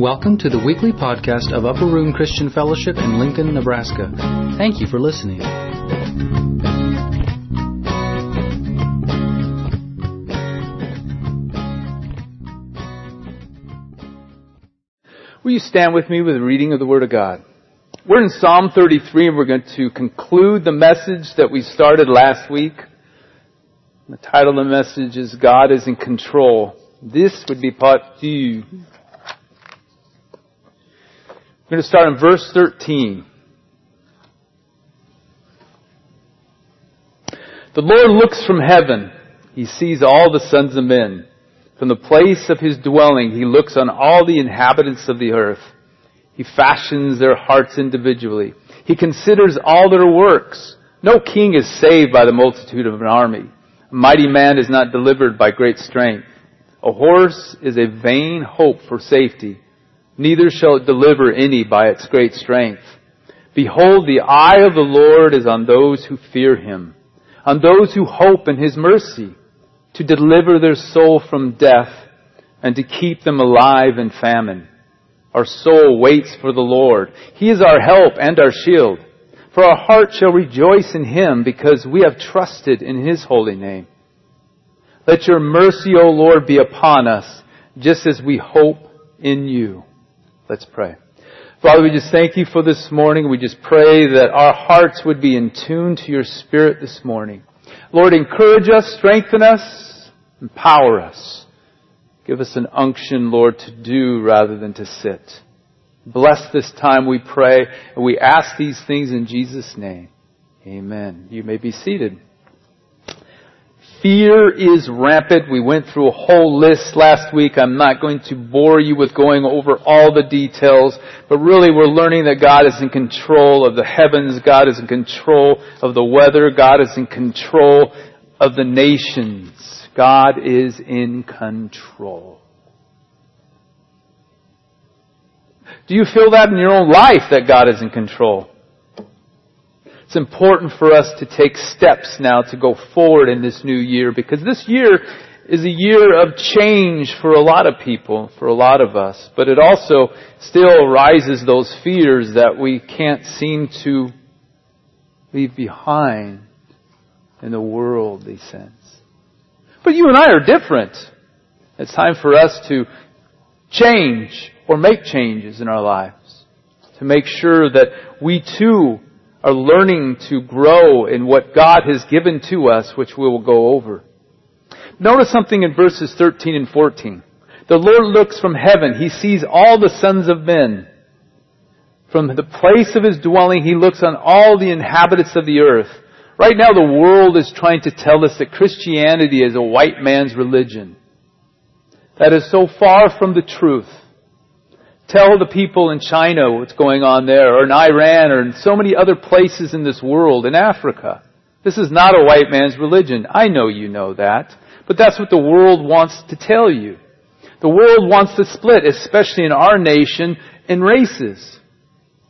Welcome to the weekly podcast of Upper Room Christian Fellowship in Lincoln, Nebraska. Thank you for listening. Will you stand with me with the reading of the Word of God? We're in Psalm 33 and we're going to conclude the message that we started last week. The title of the message is God is in control. This would be part two. We're going to start in verse 13. The Lord looks from heaven. He sees all the sons of men. From the place of his dwelling, he looks on all the inhabitants of the earth. He fashions their hearts individually. He considers all their works. No king is saved by the multitude of an army. A mighty man is not delivered by great strength. A horse is a vain hope for safety. Neither shall it deliver any by its great strength. Behold, the eye of the Lord is on those who fear him, on those who hope in his mercy to deliver their soul from death and to keep them alive in famine. Our soul waits for the Lord. He is our help and our shield. For our heart shall rejoice in Him because we have trusted in His holy name. Let your mercy, O Lord, be upon us just as we hope in you. Let's pray. Father, we just thank you for this morning. We just pray that our hearts would be in tune to your Spirit this morning. Lord, encourage us, strengthen us, empower us. Give us an unction, Lord, to do rather than to sit. Bless this time, we pray, and we ask these things in Jesus' name. Amen. You may be seated. Fear is rampant. We went through a whole list last week. I'm not going to bore you with going over all the details, but really we're learning that God is in control of the heavens. God is in control of the weather. God is in control of the nations. God is in control. Do you feel that in your own life that God is in control? It's important for us to take steps now to go forward in this new year because this year is a year of change for a lot of people, for a lot of us. But it also still rises those fears that we can't seem to leave behind in the worldly sense. But you and I are different. It's time for us to change or make changes in our lives. To make sure that we too are learning to grow in what God has given to us, which we will go over. Notice something in verses 13 and 14. The Lord looks from heaven. He sees all the sons of men. From the place of his dwelling, he looks on all the inhabitants of the earth. Right now the world is trying to tell us that Christianity is a white man's religion. That is so far from the truth. Tell the people in China what's going on there, or in Iran, or in so many other places in this world, in Africa. This is not a white man's religion. I know you know that. But that's what the world wants to tell you. The world wants to split, especially in our nation, in races.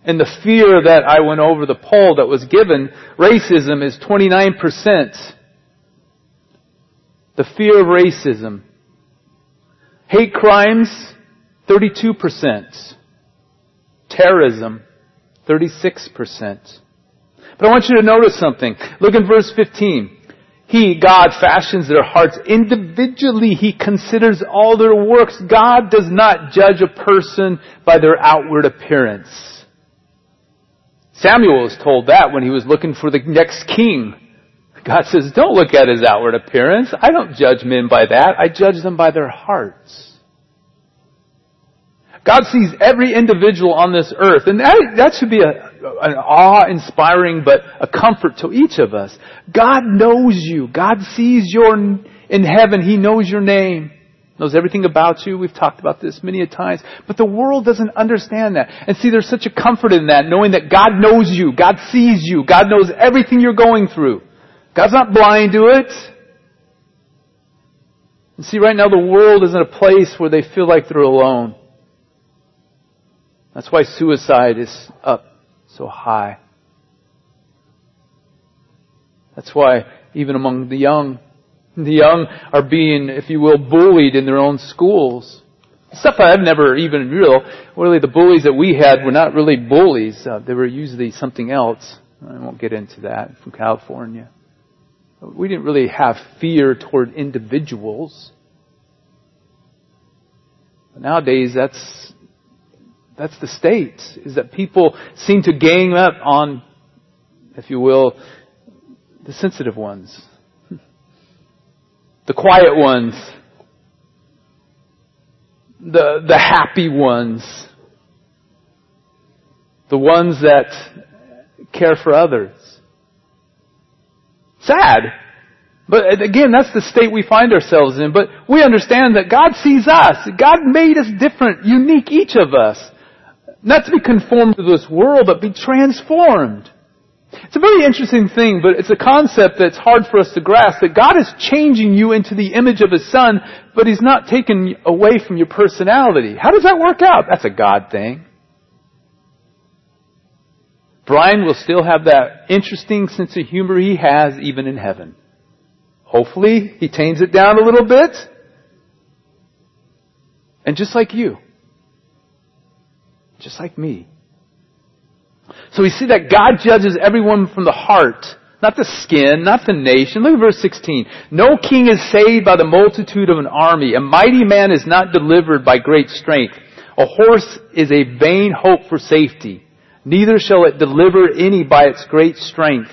And the fear that I went over the poll that was given, racism is 29%. The fear of racism. Hate crimes, 32%. Terrorism, 36%. But I want you to notice something. Look in verse 15. He, God, fashions their hearts individually. He considers all their works. God does not judge a person by their outward appearance. Samuel was told that when he was looking for the next king. God says, don't look at his outward appearance. I don't judge men by that. I judge them by their hearts. God sees every individual on this earth, and that, that should be a, an awe-inspiring but a comfort to each of us. God knows you. God sees you in heaven. He knows your name. Knows everything about you. We've talked about this many a times. But the world doesn't understand that. And see, there's such a comfort in that, knowing that God knows you. God sees you. God knows everything you're going through. God's not blind to it. And see, right now the world is in a place where they feel like they're alone. That's why suicide is up so high. That's why even among the young, the young are being, if you will, bullied in their own schools. Stuff I've never even real. Really, the bullies that we had were not really bullies. Uh, they were usually something else. I won't get into that from California. We didn't really have fear toward individuals. But nowadays, that's that's the state. Is that people seem to gang up on, if you will, the sensitive ones, the quiet ones, the, the happy ones, the ones that care for others. Sad. But uh, again, that's the state we find ourselves in. But we understand that God sees us. God made us different, unique, each of us. Not to be conformed to this world, but be transformed. It's a very interesting thing, but it's a concept that's hard for us to grasp, that God is changing you into the image of His Son, but He's not taking away from your personality. How does that work out? That's a God thing. Brian will still have that interesting sense of humor he has even in heaven. Hopefully, he tames it down a little bit. And just like you. Just like me. So we see that God judges everyone from the heart, not the skin, not the nation. Look at verse 16. No king is saved by the multitude of an army. A mighty man is not delivered by great strength. A horse is a vain hope for safety. Neither shall it deliver any by its great strength.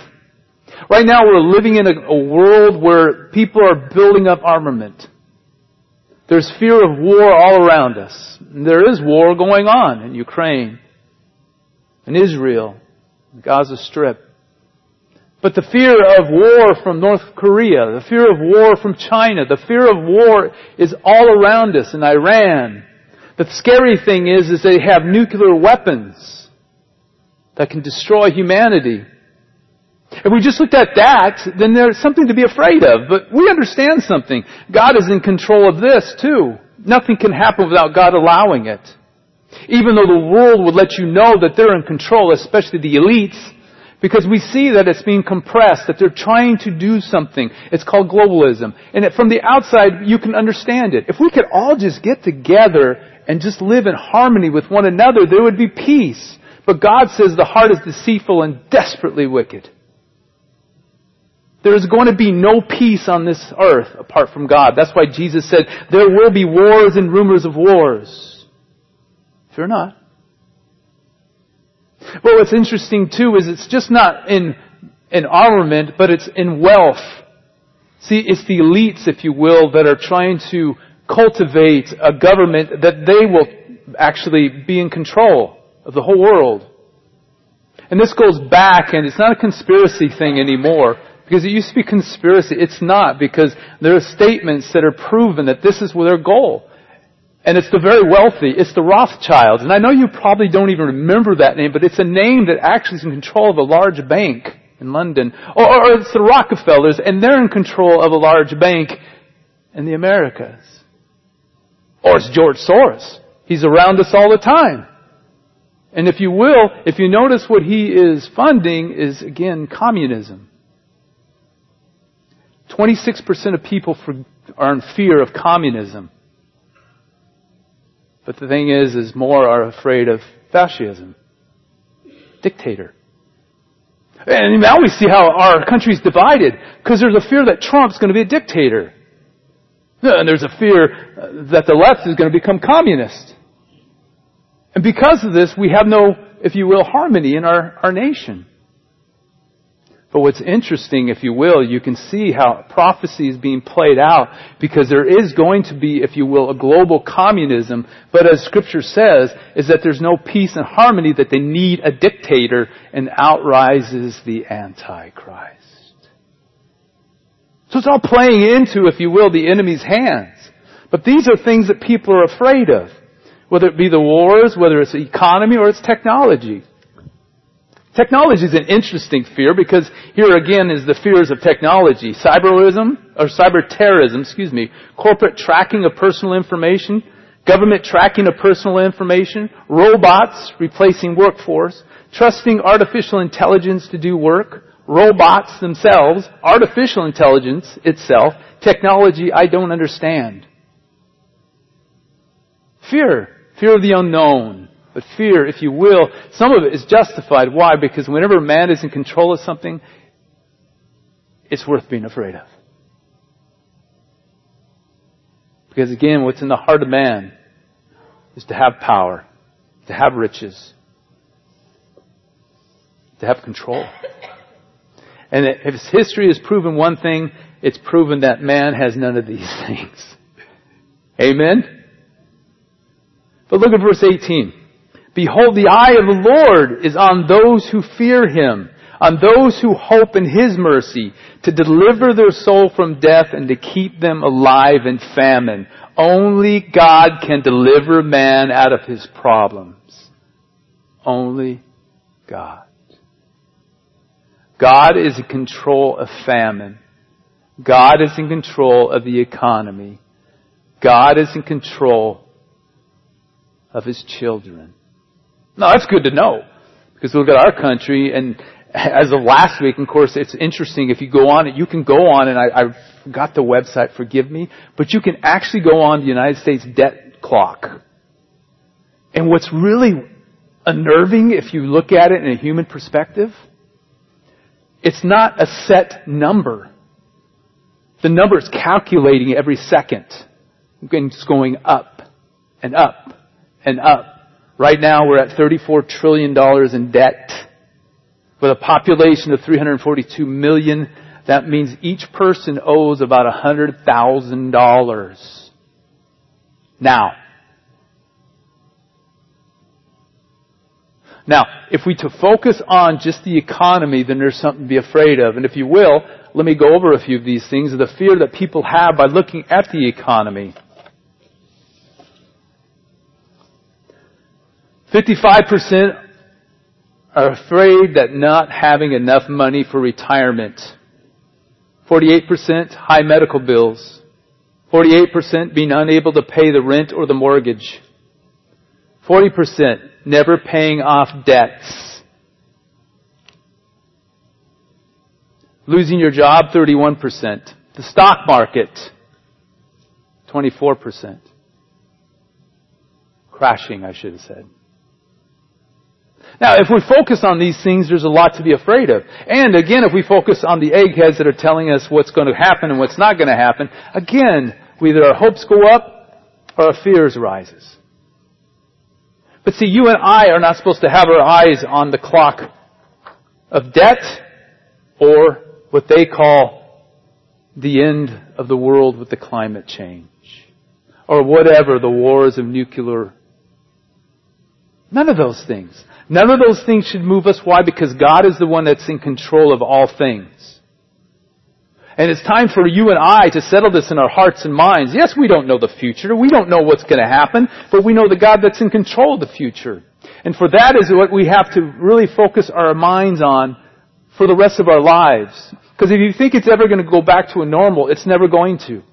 Right now we're living in a, a world where people are building up armament. There's fear of war all around us. There is war going on in Ukraine in Israel, in Gaza Strip. But the fear of war from North Korea, the fear of war from China, the fear of war is all around us in Iran. The scary thing is, is they have nuclear weapons that can destroy humanity. If we just looked at that, then there's something to be afraid of. But we understand something. God is in control of this too. Nothing can happen without God allowing it. Even though the world would let you know that they're in control, especially the elites, because we see that it's being compressed, that they're trying to do something. It's called globalism. And from the outside, you can understand it. If we could all just get together and just live in harmony with one another, there would be peace. But God says the heart is deceitful and desperately wicked. There is going to be no peace on this earth apart from God. That's why Jesus said, there will be wars and rumors of wars. Fear not. But what's interesting too is it's just not in, in armament, but it's in wealth. See, it's the elites, if you will, that are trying to cultivate a government that they will actually be in control of the whole world. And this goes back, and it's not a conspiracy thing anymore, because it used to be conspiracy. It's not, because there are statements that are proven that this is their goal. And it's the very wealthy. It's the Rothschilds. And I know you probably don't even remember that name, but it's a name that actually is in control of a large bank in London. Or, or it's the Rockefellers, and they're in control of a large bank in the Americas. Or it's George Soros. He's around us all the time. And if you will, if you notice what he is funding is again communism. 26% of people are in fear of communism. But the thing is, is more are afraid of fascism. Dictator. And now we see how our country's divided because there's a fear that Trump's going to be a dictator. And there's a fear uh, that the left is going to become communist. And because of this, we have no, if you will, harmony in our, our nation. But what's interesting, if you will, you can see how prophecy is being played out because there is going to be, if you will, a global communism. But as scripture says, is that there's no peace and harmony, that they need a dictator and out rises the Antichrist. So it's all playing into, if you will, the enemy's hands. But these are things that people are afraid of. Whether it be the wars, whether it's the economy or it's technology. Technology is an interesting fear because here again is the fears of technology. Cyberism, or cyber terrorism, excuse me, corporate tracking of personal information, government tracking of personal information, robots replacing workforce, trusting artificial intelligence to do work, robots themselves, artificial intelligence itself, technology I don't understand. Fear. Fear of the unknown. But fear, if you will, some of it is justified. Why? Because whenever man is in control of something, it's worth being afraid of. Because again, what's in the heart of man is to have power, to have riches, to have control. And if history has proven one thing, it's proven that man has none of these things. Amen? But look at verse 18. Behold, the eye of the Lord is on those who fear him, on those who hope in his mercy, to deliver their soul from death and to keep them alive in famine. Only God can deliver man out of his problems. Only God. God is in control of famine. God is in control of the economy. God is in control of His children. Now that's good to know. Because we look at our country and as of last week, of course, it's interesting. If you go on it, you can go on and I, I forgot the website, forgive me, but you can actually go on the United States debt clock. And what's really unnerving if you look at it in a human perspective, it's not a set number. The number is calculating every second. And It's going up and up and up. Right now we're at $34 trillion in debt. With a population of 342 million, that means each person owes about $100,000. Now, Now, if we to focus on just the economy, then there's something to be afraid of. And if you will, let me go over a few of these things. The fear that people have by looking at the economy. 55% are afraid that not having enough money for retirement. 48% high medical bills. 48% being unable to pay the rent or the mortgage. 40% never paying off debts. Losing your job, 31%. The stock market, 24%. Crashing, I should have said. Now, if we focus on these things, there's a lot to be afraid of. And again, if we focus on the eggheads that are telling us what's going to happen and what's not going to happen, again, either our hopes go up or our fears rises. But see, you and I are not supposed to have our eyes on the clock of debt or what they call the end of the world with the climate change or whatever, the wars of nuclear. None of those things. None of those things should move us. Why? Because God is the one that's in control of all things. And it's time for you and I to settle this in our hearts and minds. Yes, we don't know the future. We don't know what's going to happen, but we know the God that's in control of the future. And for that is what we have to really focus our minds on for the rest of our lives. Because if you think it's ever going to go back to a normal, it's never going to.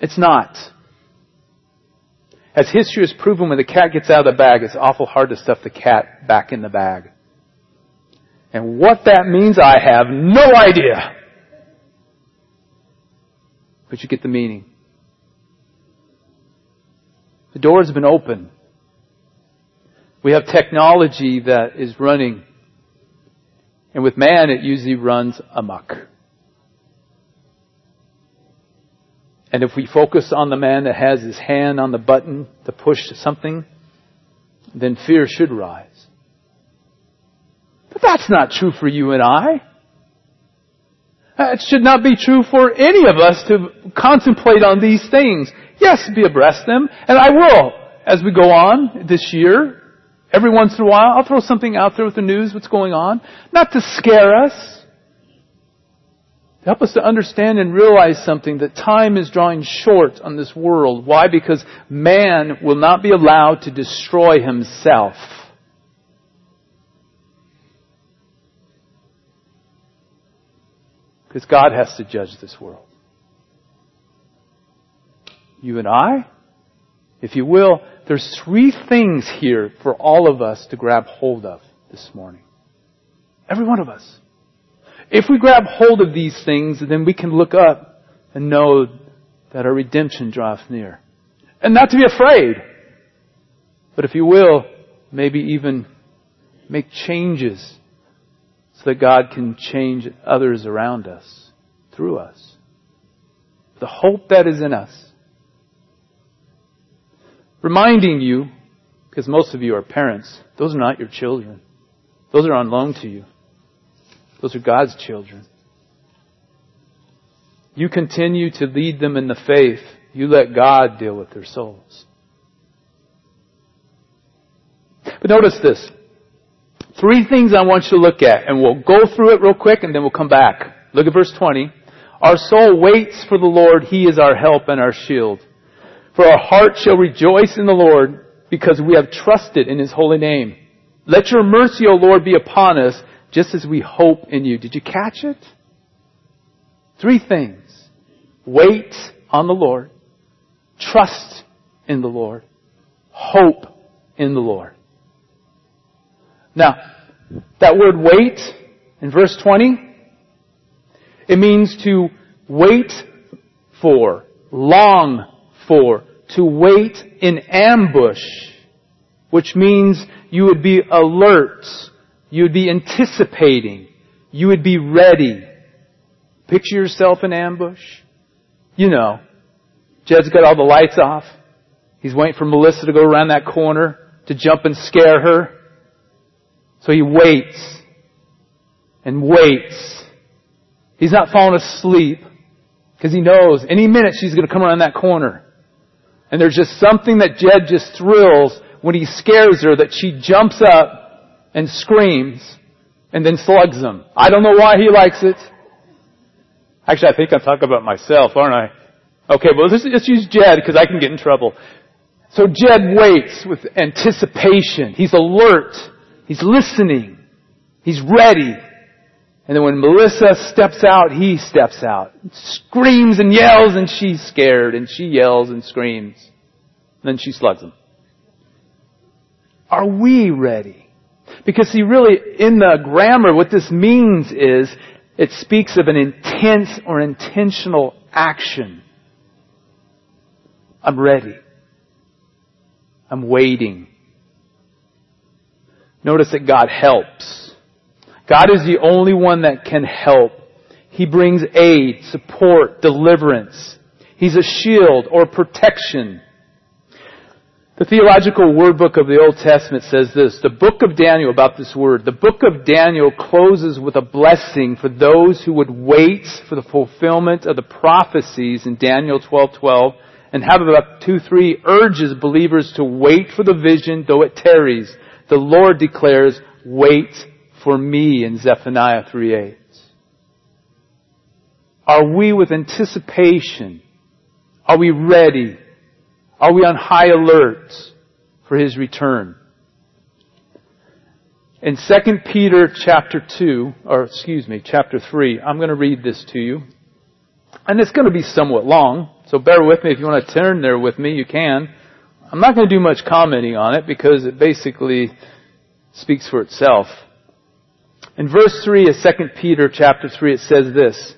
It's not. As history has proven, when the cat gets out of the bag, it's awful hard to stuff the cat back in the bag. And what that means, I have no idea. But you get the meaning. The door has been open. We have technology that is running. And with man, it usually runs amok. And if we focus on the man that has his hand on the button to push something, then fear should rise. But that's not true for you and I. It should not be true for any of us to contemplate on these things. Yes, be abreast them, and I will as we go on this year. Every once in a while, I'll throw something out there with the news, what's going on. Not to scare us. Help us to understand and realize something that time is drawing short on this world. Why? Because man will not be allowed to destroy himself. Because God has to judge this world. You and I, if you will, there's three things here for all of us to grab hold of this morning. Every one of us. If we grab hold of these things, then we can look up and know that our redemption draws near. And not to be afraid. But if you will, maybe even make changes so that God can change others around us through us. The hope that is in us. Reminding you, because most of you are parents, those are not your children. Those are on loan to you. Those are God's children. You continue to lead them in the faith. You let God deal with their souls. But notice this. Three things I want you to look at, and we'll go through it real quick and then we'll come back. Look at verse 20. Our soul waits for the Lord. He is our help and our shield. For our heart shall rejoice in the Lord because we have trusted in His holy name. Let your mercy, O Lord, be upon us just as we hope in you. Did you catch it? Three things. Wait on the Lord. Trust in the Lord. Hope in the Lord. Now, that word wait in verse 20, it means to wait for, long for, to wait in ambush, which means you would be alert, you would be anticipating, you would be ready. Picture yourself in ambush. You know, Jed's got all the lights off. He's waiting for Melissa to go around that corner to jump and scare her. So he waits and waits. He's not falling asleep because he knows any minute she's going to come around that corner. And there's just something that Jed just thrills when he scares her that she jumps up and screams and then slugs him. I don't know why he likes it. Actually, I think I'm talking about myself, aren't I? Okay, well let's, let's use Jed because I can get in trouble. So Jed waits with anticipation. He's alert. He's listening. He's ready. And then when Melissa steps out, he steps out. Screams and yells and she's scared and she yells and screams. And then she slugs him. Are we ready? Because see really, in the grammar, what this means is, it speaks of an intense or intentional action. I'm ready. I'm waiting. Notice that God helps. God is the only one that can help. He brings aid, support, deliverance. He's a shield or protection. The Theological Word Book of the Old Testament says this, the book of Daniel about this word, the book of Daniel closes with a blessing for those who would wait for the fulfillment of the prophecies in Daniel 12:12 and Habakkuk 2:3 urges believers to wait for the vision though it tarries the Lord declares, wait for me in Zephaniah 3.8. Are we with anticipation? Are we ready? Are we on high alert for His return? In 2 Peter chapter 2, or excuse me, chapter 3, I'm going to read this to you. And it's going to be somewhat long, so bear with me. If you want to turn there with me, you can. I'm not going to do much commenting on it because it basically speaks for itself. In verse 3 of 2 Peter chapter 3 it says this,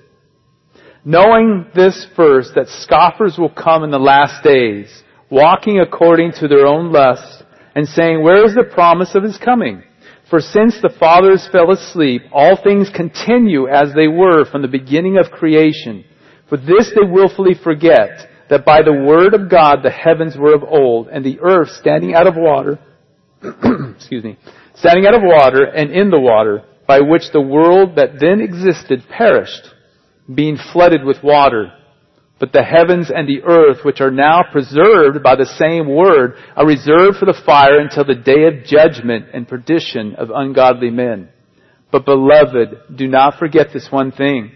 Knowing this first, that scoffers will come in the last days, walking according to their own lust, and saying, Where is the promise of his coming? For since the fathers fell asleep, all things continue as they were from the beginning of creation. For this they wilfully forget, that by the word of God the heavens were of old, and the earth standing out of water, excuse me, standing out of water and in the water, by which the world that then existed perished, being flooded with water. But the heavens and the earth, which are now preserved by the same word, are reserved for the fire until the day of judgment and perdition of ungodly men. But beloved, do not forget this one thing,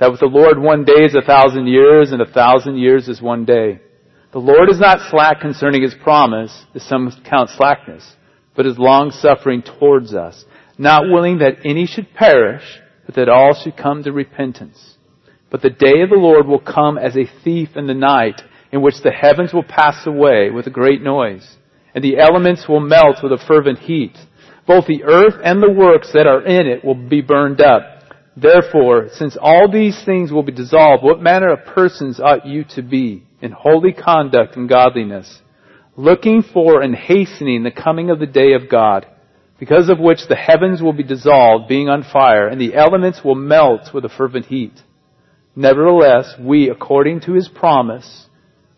that with the Lord one day is a thousand years, and a thousand years is one day. The Lord is not slack concerning his promise, as some count slackness, but is long suffering towards us, not willing that any should perish, but that all should come to repentance. But the day of the Lord will come as a thief in the night, in which the heavens will pass away with a great noise, and the elements will melt with a fervent heat. Both the earth and the works that are in it will be burned up. Therefore, since all these things will be dissolved, what manner of persons ought you to be? in holy conduct and godliness, looking for and hastening the coming of the day of God, because of which the heavens will be dissolved, being on fire, and the elements will melt with a fervent heat. Nevertheless, we, according to his promise,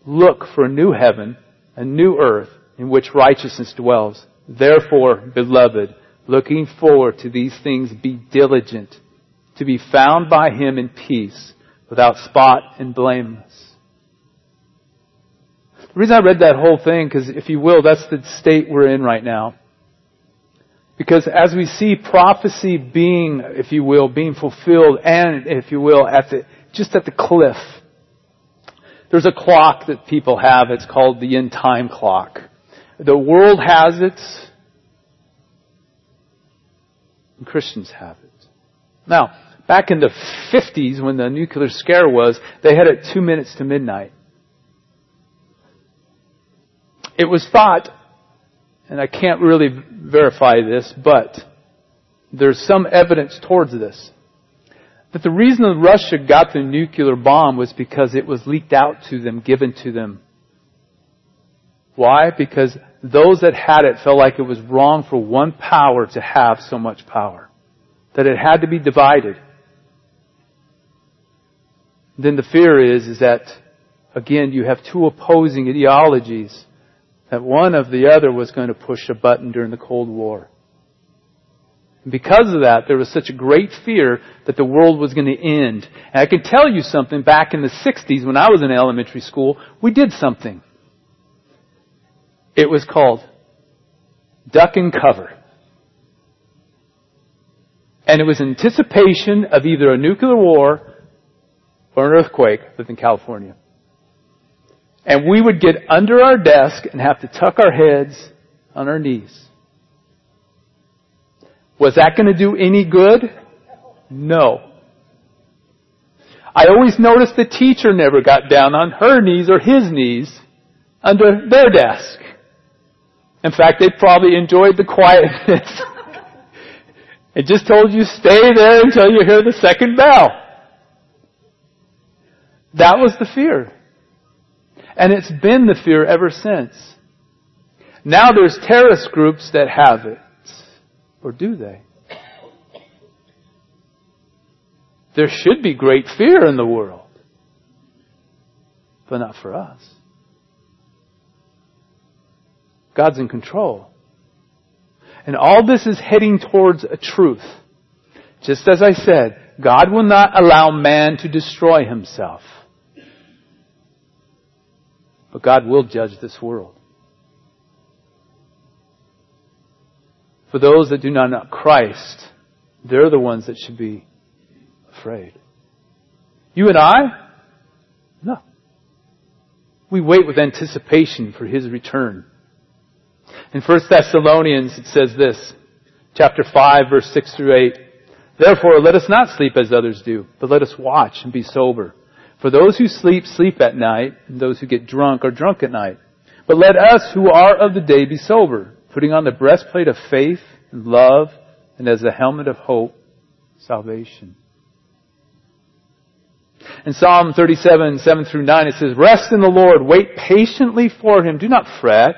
look for a new heaven, a new earth, in which righteousness dwells. Therefore, beloved, looking forward to these things, be diligent to be found by him in peace, without spot and blameless. The reason I read that whole thing, because if you will, that's the state we're in right now. Because as we see prophecy being, if you will, being fulfilled and, if you will, at the, just at the cliff, there's a clock that people have. It's called the end time clock. The world has it. And Christians have it. Now, back in the 50s when the nuclear scare was, they had it two minutes to midnight. It was thought, and I can't really verify this, but there's some evidence towards this, that the reason that Russia got the nuclear bomb was because it was leaked out to them, given to them. Why? Because those that had it felt like it was wrong for one power to have so much power. That it had to be divided. Then the fear is, is that, again, you have two opposing ideologies that one of the other was going to push a button during the Cold War. And because of that, there was such a great fear that the world was going to end. And I can tell you something, back in the 60s when I was in elementary school, we did something. It was called duck and cover. And it was anticipation of either a nuclear war or an earthquake, lived in California. And we would get under our desk and have to tuck our heads on our knees. Was that going to do any good? No. I always noticed the teacher never got down on her knees or his knees under their desk. In fact, they probably enjoyed the quietness. it just told you stay there until you hear the second bell. That was the fear. And it's been the fear ever since. Now there's terrorist groups that have it. Or do they? There should be great fear in the world. But not for us. God's in control. And all this is heading towards a truth. Just as I said, God will not allow man to destroy himself. But God will judge this world. For those that do not know Christ, they're the ones that should be afraid. You and I? No. We wait with anticipation for His return. In 1 Thessalonians it says this, chapter 5 verse 6 through 8, Therefore let us not sleep as others do, but let us watch and be sober. For those who sleep, sleep at night, and those who get drunk are drunk at night. But let us who are of the day be sober, putting on the breastplate of faith and love, and as the helmet of hope, salvation. In Psalm 37, 7 through 9, it says, Rest in the Lord, wait patiently for Him, do not fret,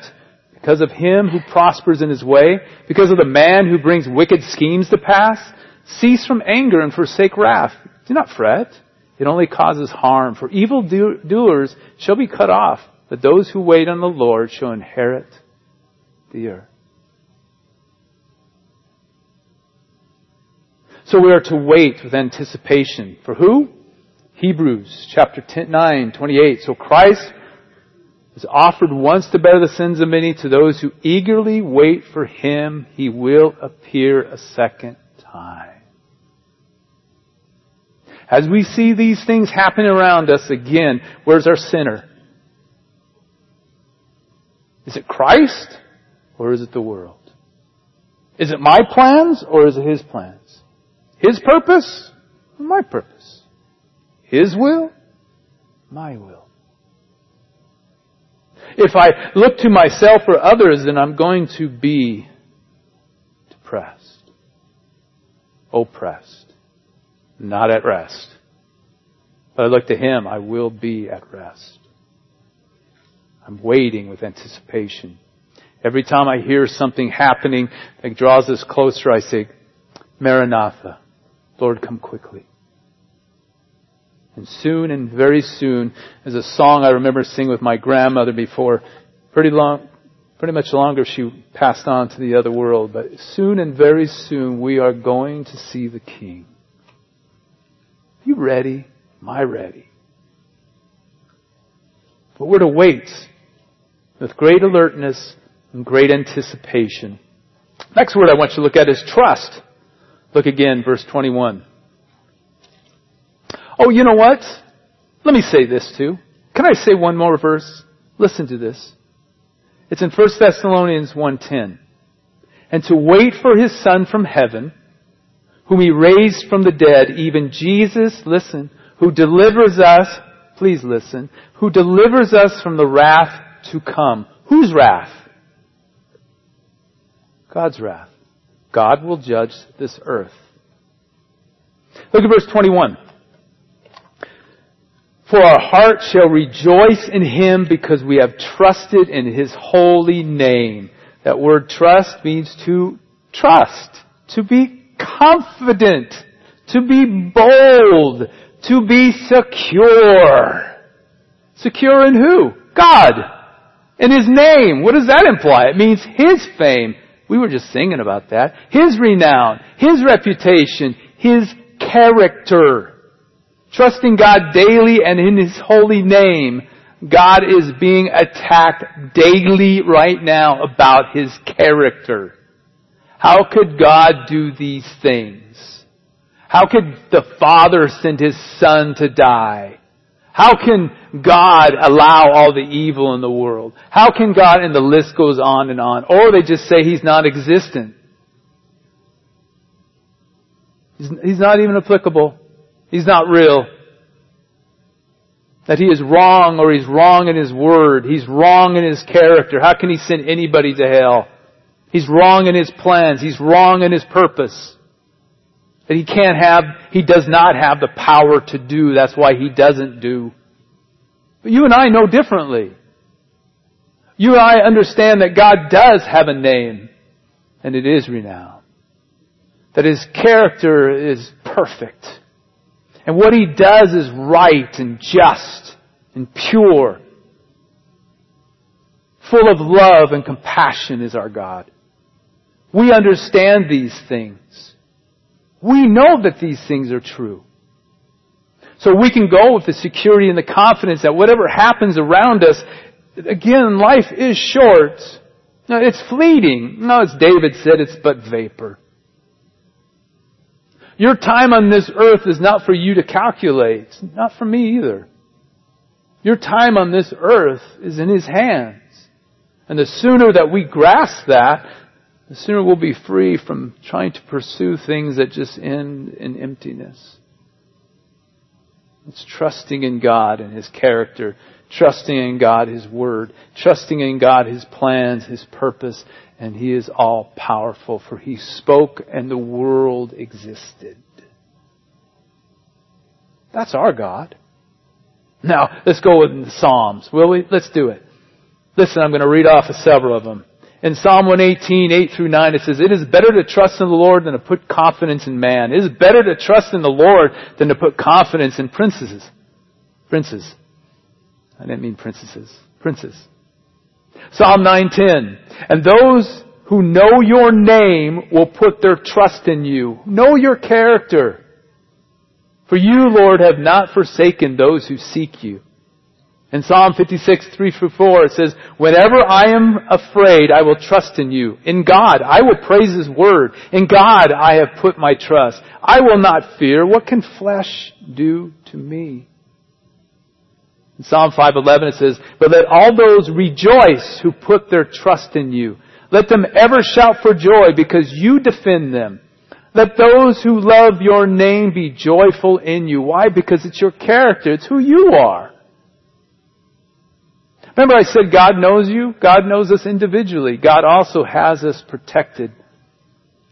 because of him who prospers in his way, because of the man who brings wicked schemes to pass. Cease from anger and forsake wrath. Do not fret. It only causes harm, for evil doers shall be cut off, but those who wait on the Lord shall inherit earth. So we are to wait with anticipation. For who? Hebrews chapter 10, 9, 28. So Christ is offered once to bear the sins of many to those who eagerly wait for Him. He will appear a second time. As we see these things happen around us again, where's our sinner? Is it Christ or is it the world? Is it my plans or is it His plans? His purpose or my purpose? His will? My will. If I look to myself or others, then I'm going to be depressed, oppressed not at rest. But I look to Him, I will be at rest. I'm waiting with anticipation. Every time I hear something happening that draws us closer, I say, Maranatha, Lord, come quickly. And soon and very soon, as a song I remember singing with my grandmother before, pretty long, pretty much longer she passed on to the other world, but soon and very soon we are going to see the King. You ready? Am I ready? But we're to wait with great alertness and great anticipation. Next word I want you to look at is trust. Look again, verse 21. Oh, you know what? Let me say this too. Can I say one more verse? Listen to this. It's in 1 Thessalonians 1.10. And to wait for his son from heaven, whom he raised from the dead, even Jesus, listen, who delivers us, please listen, who delivers us from the wrath to come. Whose wrath? God's wrath. God will judge this earth. Look at verse 21. For our heart shall rejoice in Him because we have trusted in His holy name. That word trust means to trust, to be confident, to be bold, to be secure. Secure in who? God. In His name. What does that imply? It means His fame. We were just singing about that. His renown, His reputation, His character. Trusting God daily and in His holy name, God is being attacked daily right now about His character. How could God do these things? How could the Father send His Son to die? How can God allow all the evil in the world? How can God, and the list goes on and on. Or they just say He's non-existent. He's not even applicable. He's not real. That he is wrong or he's wrong in his word. He's wrong in his character. How can he send anybody to hell? He's wrong in his plans. He's wrong in his purpose. That he can't have, he does not have the power to do. That's why he doesn't do. But you and I know differently. You and I understand that God does have a name, and it is renowned. That his character is perfect. And what he does is right and just and pure. Full of love and compassion is our God. We understand these things. We know that these things are true. So we can go with the security and the confidence that whatever happens around us, again, life is short. No, it's fleeting. No, as David said, it's but vapor. Your time on this earth is not for you to calculate. It's not for me either. Your time on this earth is in His hands. And the sooner that we grasp that, the sooner we'll be free from trying to pursue things that just end in emptiness. It's trusting in God and His character, trusting in God, His Word, trusting in God, His plans, His purpose, and He is all powerful, for He spoke and the world existed. That's our God. Now, let's go with the Psalms, will we? Let's do it. Listen, I'm going to read off of several of them. In Psalm 118, 8 through 9, it says, It is better to trust in the Lord than to put confidence in man. It is better to trust in the Lord than to put confidence in princesses. Princes. I didn't mean princesses. Princes. Psalm 9:10. And those who know your name will put their trust in you. Know your character. For you, Lord, have not forsaken those who seek you. In Psalm 56, 3 through 4, it says, Whenever I am afraid, I will trust in you. In God, I will praise His word. In God, I have put my trust. I will not fear. What can flesh do to me? In Psalm 5:11 it says, "But let all those rejoice who put their trust in you. Let them ever shout for joy because you defend them. Let those who love your name be joyful in you. Why? Because it's your character. It's who you are. Remember I said God knows you? God knows us individually. God also has us protected.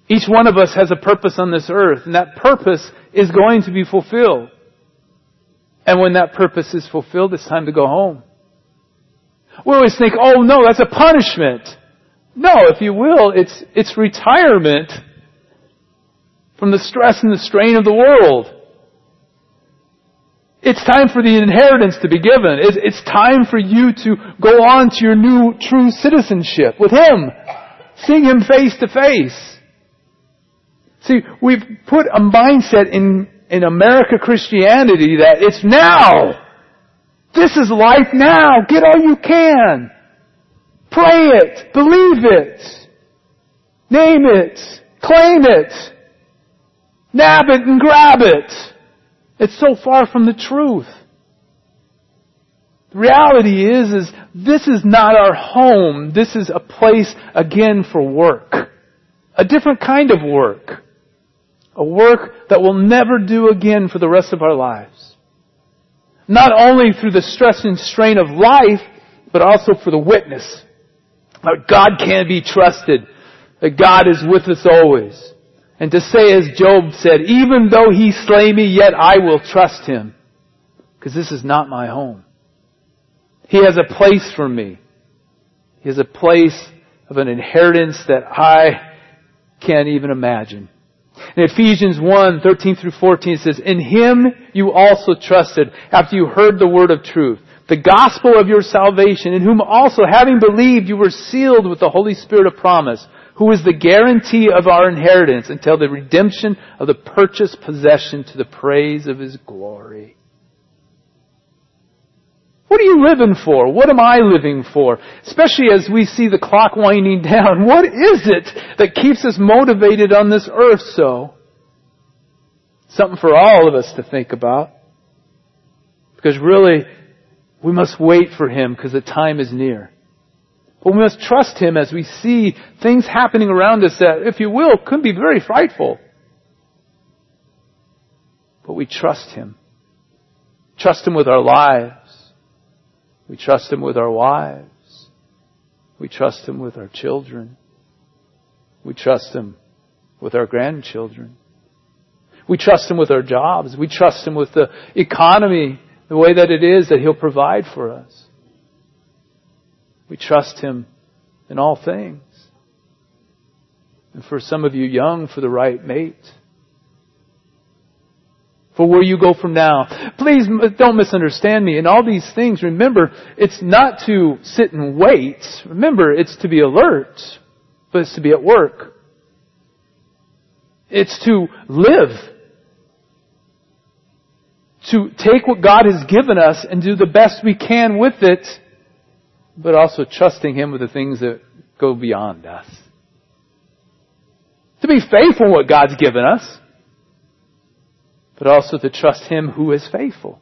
Each one of us has a purpose on this earth, and that purpose is going to be fulfilled. And when that purpose is fulfilled, it's time to go home. We always think, oh no, that's a punishment. No, if you will, it's, it's retirement from the stress and the strain of the world. It's time for the inheritance to be given. It's, it's time for you to go on to your new true citizenship with Him. Seeing Him face to face. See, we've put a mindset in, in America Christianity that it's now. This is life now. Get all you can. Pray it. Believe it. Name it. Claim it. Nab it and grab it. It's so far from the truth. The reality is, is this is not our home. This is a place again for work. A different kind of work. A work that we'll never do again for the rest of our lives. Not only through the stress and strain of life, but also for the witness. That God can be trusted. That God is with us always. And to say as Job said, even though he slay me, yet I will trust him. Because this is not my home. He has a place for me. He has a place of an inheritance that I can't even imagine. In Ephesians 1, 13 through 14 says, In Him you also trusted after you heard the word of truth, the gospel of your salvation, in whom also having believed you were sealed with the Holy Spirit of promise, who is the guarantee of our inheritance until the redemption of the purchased possession to the praise of His glory. What are you living for? What am I living for? Especially as we see the clock winding down. What is it that keeps us motivated on this earth so? Something for all of us to think about. Because really, we must wait for Him because the time is near. But we must trust Him as we see things happening around us that, if you will, could be very frightful. But we trust Him. Trust Him with our lives. We trust Him with our wives. We trust Him with our children. We trust Him with our grandchildren. We trust Him with our jobs. We trust Him with the economy, the way that it is that He'll provide for us. We trust Him in all things. And for some of you young, for the right mate. For where you go from now. Please don't misunderstand me. In all these things, remember, it's not to sit and wait. Remember, it's to be alert, but it's to be at work. It's to live. To take what God has given us and do the best we can with it but also trusting Him with the things that go beyond us. To be faithful in what God's given us, but also to trust Him who is faithful.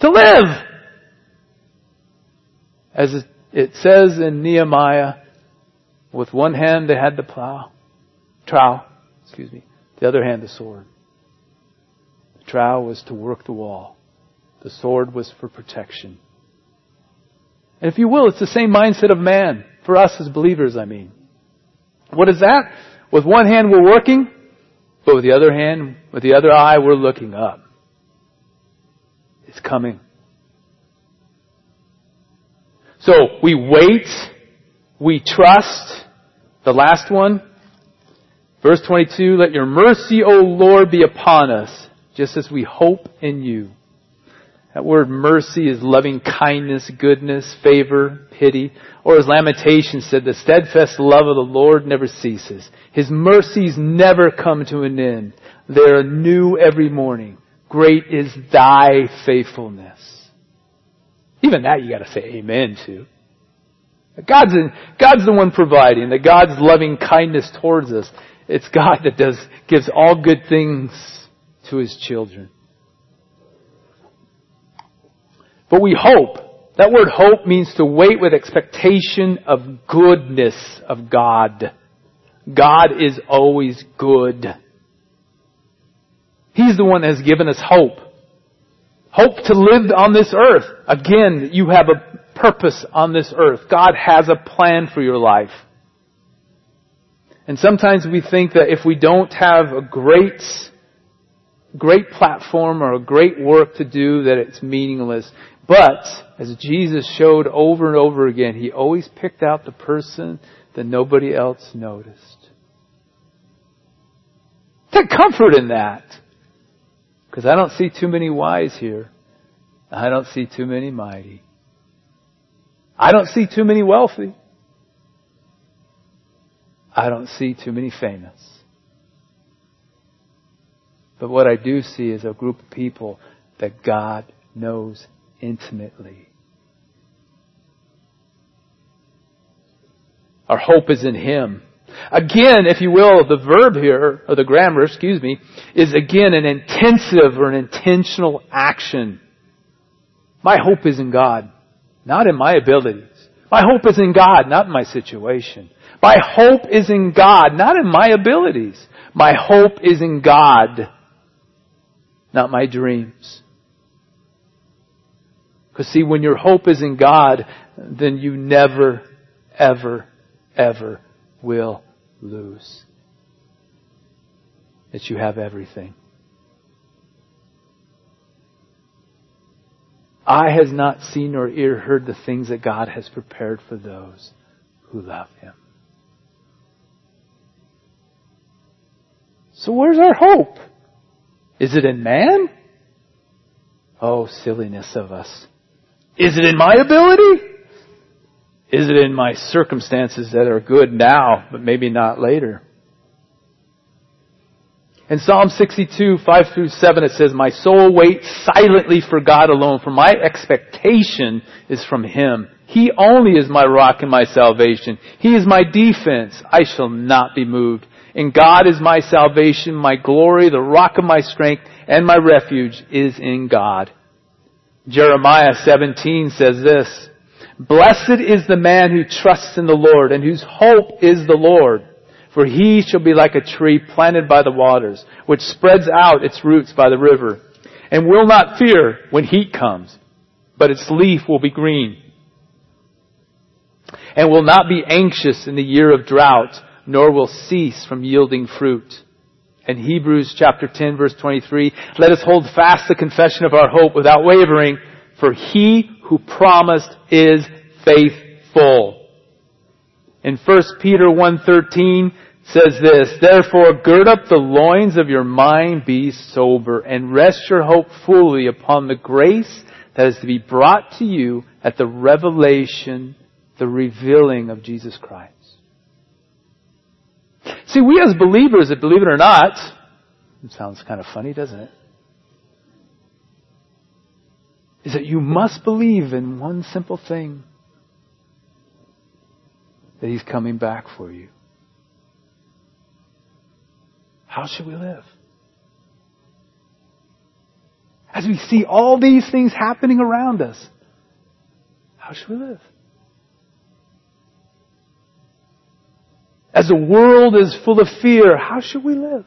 To live! As it says in Nehemiah, with one hand they had the plow, trowel, excuse me, the other hand the sword. The trowel was to work the wall. The sword was for protection. And if you will, it's the same mindset of man. For us as believers, I mean. What is that? With one hand we're working, but with the other hand, with the other eye, we're looking up. It's coming. So we wait, we trust. The last one, verse 22, let your mercy, O Lord, be upon us, just as we hope in you. That word mercy is loving kindness, goodness, favor, pity. Or as Lamentation said, the steadfast love of the Lord never ceases. His mercies never come to an end. They are new every morning. Great is thy faithfulness. Even that you gotta say amen to. God's, in, God's the one providing, that God's loving kindness towards us. It's God that does, gives all good things to His children. But we hope. That word hope means to wait with expectation of goodness of God. God is always good. He's the one that has given us hope. Hope to live on this earth. Again, you have a purpose on this earth. God has a plan for your life. And sometimes we think that if we don't have a great great platform or a great work to do that it's meaningless. But, as Jesus showed over and over again, He always picked out the person that nobody else noticed. Take comfort in that. Because I don't see too many wise here. I don't see too many mighty. I don't see too many wealthy. I don't see too many famous. But what I do see is a group of people that God knows intimately. Our hope is in Him. Again, if you will, the verb here, or the grammar, excuse me, is again an intensive or an intentional action. My hope is in God, not in my abilities. My hope is in God, not in my situation. My hope is in God, not in my abilities. My hope is in God, not my dreams. Because see, when your hope is in God, then you never, ever, ever will lose. That you have everything. Eye has not seen nor ear heard the things that God has prepared for those who love Him. So where's our hope? Is it in man? Oh, silliness of us. Is it in my ability? Is it in my circumstances that are good now, but maybe not later? In Psalm 62, 5 through 7, it says, My soul waits silently for God alone, for my expectation is from Him. He only is my rock and my salvation. He is my defense. I shall not be moved. And God is my salvation, my glory, the rock of my strength, and my refuge is in God. Jeremiah 17 says this, Blessed is the man who trusts in the Lord and whose hope is the Lord. For he shall be like a tree planted by the waters, which spreads out its roots by the river, and will not fear when heat comes, but its leaf will be green, and will not be anxious in the year of drought, nor will cease from yielding fruit. In Hebrews chapter 10 verse 23, let us hold fast the confession of our hope without wavering, for he who promised is faithful. In 1 Peter 1.13 says this, Therefore gird up the loins of your mind, be sober, and rest your hope fully upon the grace that is to be brought to you at the revelation, the revealing of Jesus Christ. See, we as believers, believe it or not, it sounds kind of funny, doesn't it? Is that you must believe in one simple thing. That He's coming back for you. How should we live? As we see all these things happening around us, how should we live? As the world is full of fear, how should we live?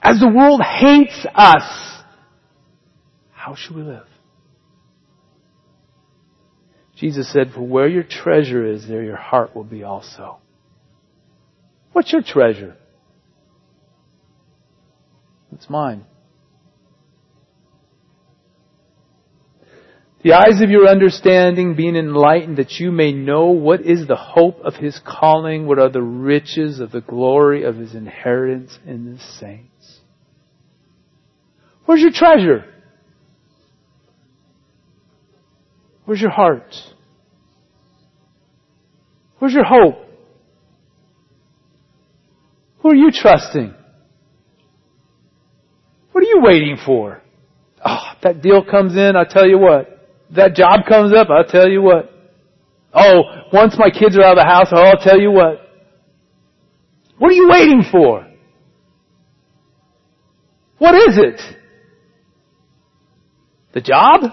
As the world hates us, how should we live? Jesus said, For where your treasure is, there your heart will be also. What's your treasure? It's mine. The eyes of your understanding being enlightened that you may know what is the hope of his calling, what are the riches of the glory of his inheritance in the saints. Where's your treasure? Where's your heart? Where's your hope? Who are you trusting? What are you waiting for? Oh, that deal comes in, I tell you what that job comes up, I'll tell you what. Oh, once my kids are out of the house, oh, I'll tell you what. What are you waiting for? What is it? The job?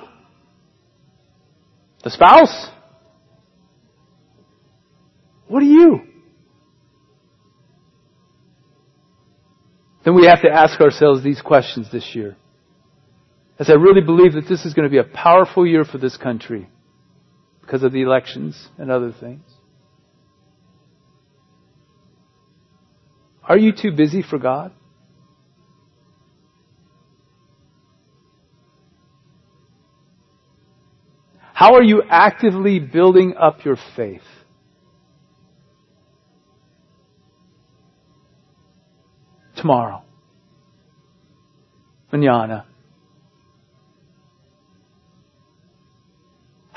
The spouse? What are you? Then we have to ask ourselves these questions this year as I really believe that this is going to be a powerful year for this country because of the elections and other things. Are you too busy for God? How are you actively building up your faith? Tomorrow. Manana.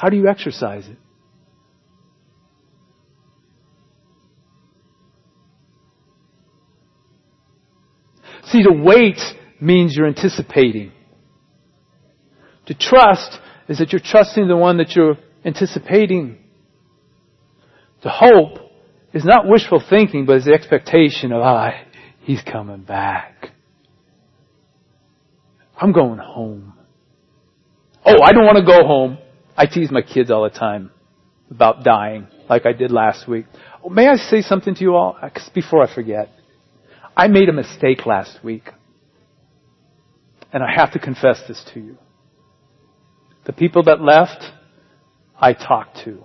How do you exercise it? See, to wait means you're anticipating. To trust is that you're trusting the one that you're anticipating. To hope is not wishful thinking, but is the expectation of, ah, he's coming back. I'm going home. Oh, I don't want to go home. I tease my kids all the time about dying, like I did last week. May I say something to you all? Before I forget. I made a mistake last week. And I have to confess this to you. The people that left, I talked to.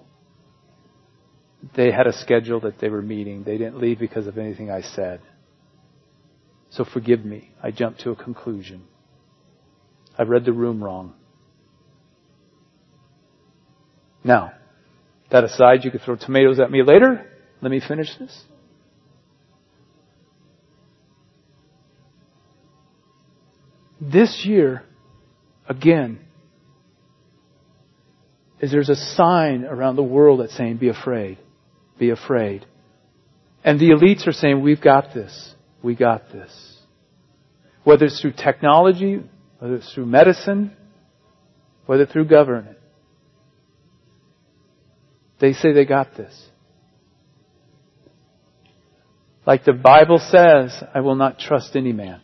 They had a schedule that they were meeting. They didn't leave because of anything I said. So forgive me. I jumped to a conclusion. I read the room wrong. Now, that aside, you could throw tomatoes at me later. Let me finish this. This year, again, is there's a sign around the world that's saying, be afraid. Be afraid. And the elites are saying, we've got this. We got this. Whether it's through technology, whether it's through medicine, whether through government. They say they got this. Like the Bible says, I will not trust any man.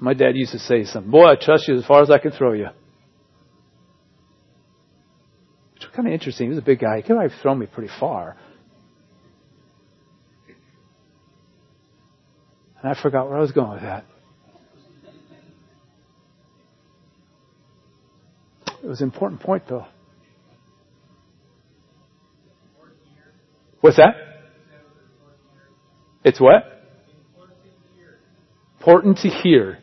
My dad used to say something, boy, I trust you as far as I can throw you. Which was kind of interesting. He was a big guy. He could have thrown me pretty far. And I forgot where I was going with that. It was an important point though. What's that? It's what? Important to hear.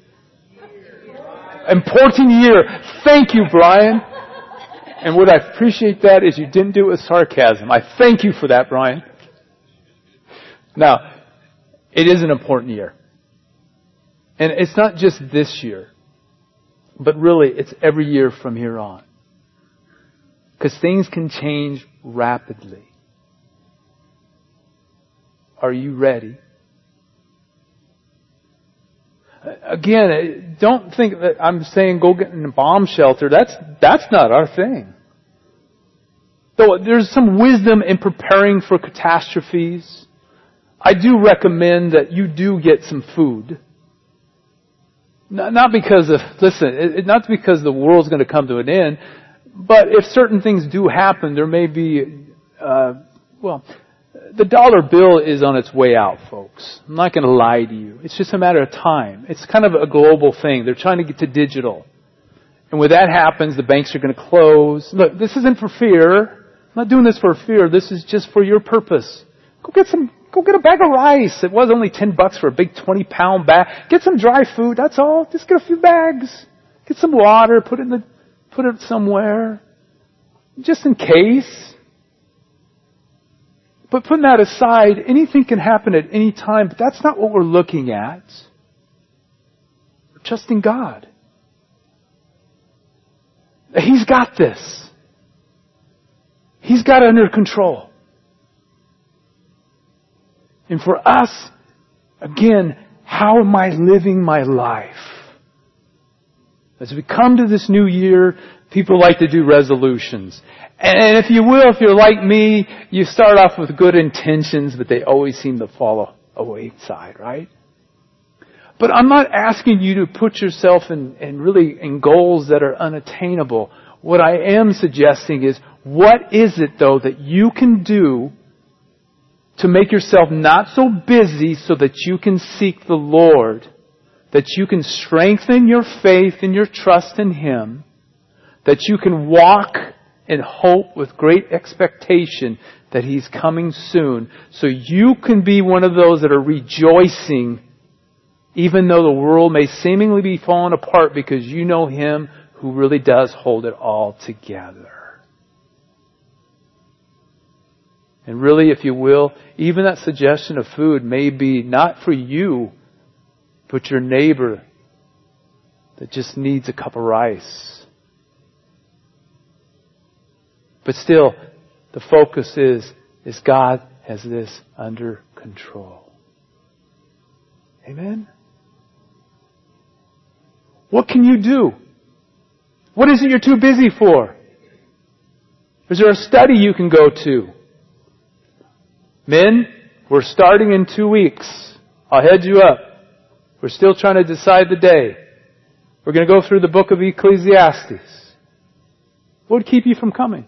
Important year. Thank you, Brian. And what I appreciate that is you didn't do it with sarcasm. I thank you for that, Brian. Now, it is an important year. And it's not just this year, but really it's every year from here on. Because things can change rapidly. Are you ready? Again, don't think that I'm saying go get in a bomb shelter. That's, that's not our thing. Though there's some wisdom in preparing for catastrophes, I do recommend that you do get some food. Not because of, listen, not because the world's going to come to an end, but if certain things do happen, there may be, uh, well, the dollar bill is on its way out, folks. I'm not going to lie to you. It's just a matter of time. It's kind of a global thing. They're trying to get to digital. And when that happens, the banks are going to close. Look, this isn't for fear. I'm not doing this for fear. This is just for your purpose. Go get some, go get a bag of rice. It was only 10 bucks for a big 20 pound bag. Get some dry food. That's all. Just get a few bags. Get some water. Put it in the, put it somewhere. Just in case. But putting that aside, anything can happen at any time, but that's not what we're looking at. We're trusting God. He's got this. He's got it under control. And for us, again, how am I living my life? As we come to this new year, people like to do resolutions. And if you will, if you're like me, you start off with good intentions, but they always seem to fall a wayside, right? But I'm not asking you to put yourself in, in really in goals that are unattainable. What I am suggesting is, what is it though that you can do to make yourself not so busy so that you can seek the Lord, that you can strengthen your faith and your trust in Him, that you can walk in hope with great expectation that He's coming soon. So you can be one of those that are rejoicing even though the world may seemingly be falling apart because you know Him who really does hold it all together. And really, if you will, even that suggestion of food may be not for you, but your neighbor that just needs a cup of rice. But still, the focus is, is God has this under control. Amen? What can you do? What is it you're too busy for? Is there a study you can go to? Men, we're starting in two weeks. I'll head you up. We're still trying to decide the day. We're going to go through the book of Ecclesiastes. What would keep you from coming?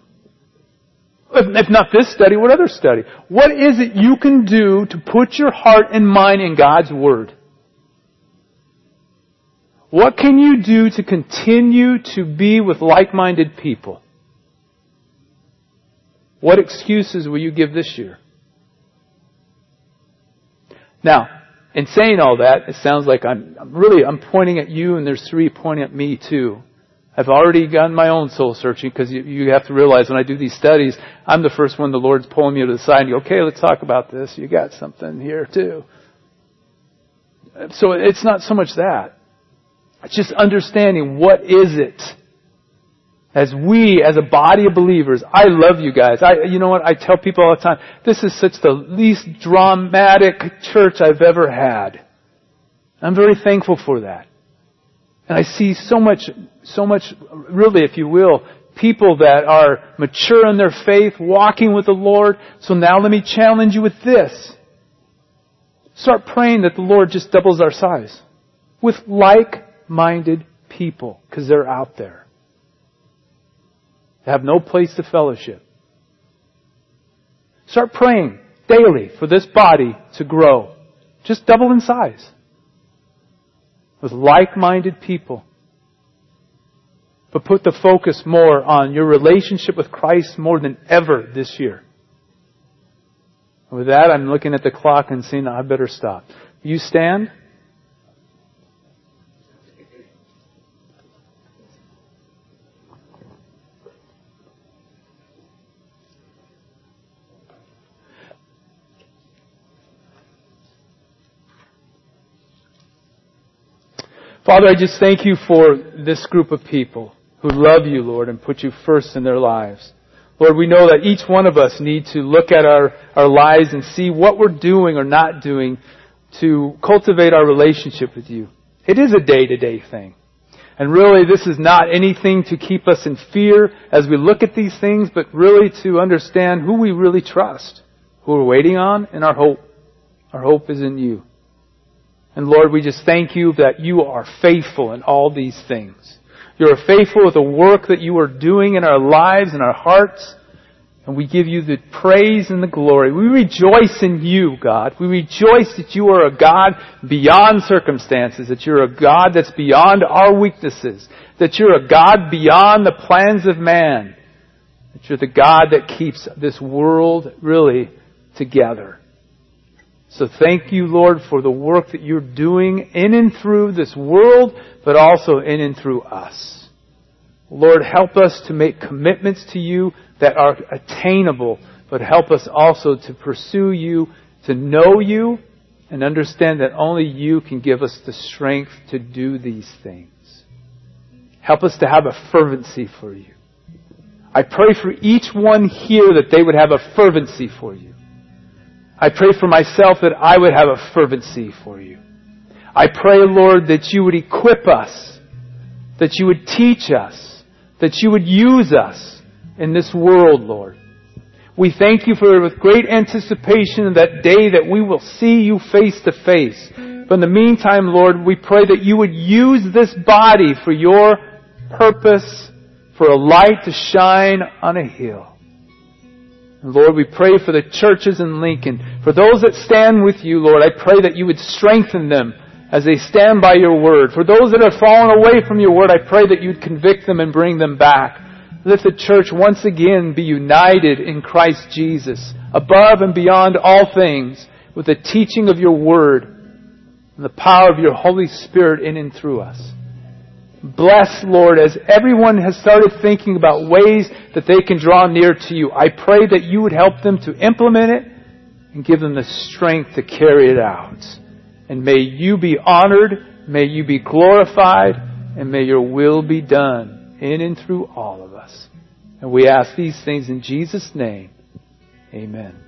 If not this study, what other study? What is it you can do to put your heart and mind in God's Word? What can you do to continue to be with like-minded people? What excuses will you give this year? Now, in saying all that, it sounds like I'm, really, I'm pointing at you and there's three pointing at me too. I've already done my own soul searching because you, you, have to realize when I do these studies, I'm the first one the Lord's pulling me to the side and go, okay, let's talk about this. You got something here too. So it's not so much that. It's just understanding what is it as we, as a body of believers, I love you guys. I, you know what? I tell people all the time, this is such the least dramatic church I've ever had. I'm very thankful for that. And I see so much, so much, really, if you will, people that are mature in their faith, walking with the Lord. So now let me challenge you with this. Start praying that the Lord just doubles our size. With like-minded people, because they're out there They have no place to fellowship. Start praying daily for this body to grow. Just double in size. With like-minded people. But put the focus more on your relationship with Christ more than ever this year. With that, I'm looking at the clock and seeing I better stop. You stand. Father, I just thank you for this group of people who love you, Lord, and put you first in their lives. Lord, we know that each one of us need to look at our, our lives and see what we're doing or not doing to cultivate our relationship with you. It is a day-to-day thing. And really, this is not anything to keep us in fear as we look at these things, but really to understand who we really trust, who we're waiting on, and our hope. Our hope is in you. And Lord, we just thank you that you are faithful in all these things. You are faithful with the work that you are doing in our lives and our hearts. And we give you the praise and the glory. We rejoice in you, God. We rejoice that you are a God beyond circumstances, that you're a God that's beyond our weaknesses, that you're a God beyond the plans of man, that you're the God that keeps this world really together. So thank you, Lord, for the work that you're doing in and through this world, but also in and through us. Lord, help us to make commitments to you that are attainable, but help us also to pursue you, to know you, and understand that only you can give us the strength to do these things. Help us to have a fervency for you. I pray for each one here that they would have a fervency for you. I pray for myself that I would have a fervency for you. I pray, Lord, that you would equip us, that you would teach us, that you would use us in this world, Lord. We thank you for with great anticipation that day that we will see you face to face. But in the meantime, Lord, we pray that you would use this body for your purpose, for a light to shine on a hill. Lord, we pray for the churches in Lincoln. For those that stand with you, Lord, I pray that you would strengthen them as they stand by your word. For those that have fallen away from your word, I pray that you'd convict them and bring them back. Let the church once again be united in Christ Jesus, above and beyond all things, with the teaching of your word and the power of your Holy Spirit in and through us. Bless, Lord, as everyone has started thinking about ways that they can draw near to you. I pray that you would help them to implement it and give them the strength to carry it out. And may you be honored, may you be glorified, and may your will be done in and through all of us. And we ask these things in Jesus' name. Amen.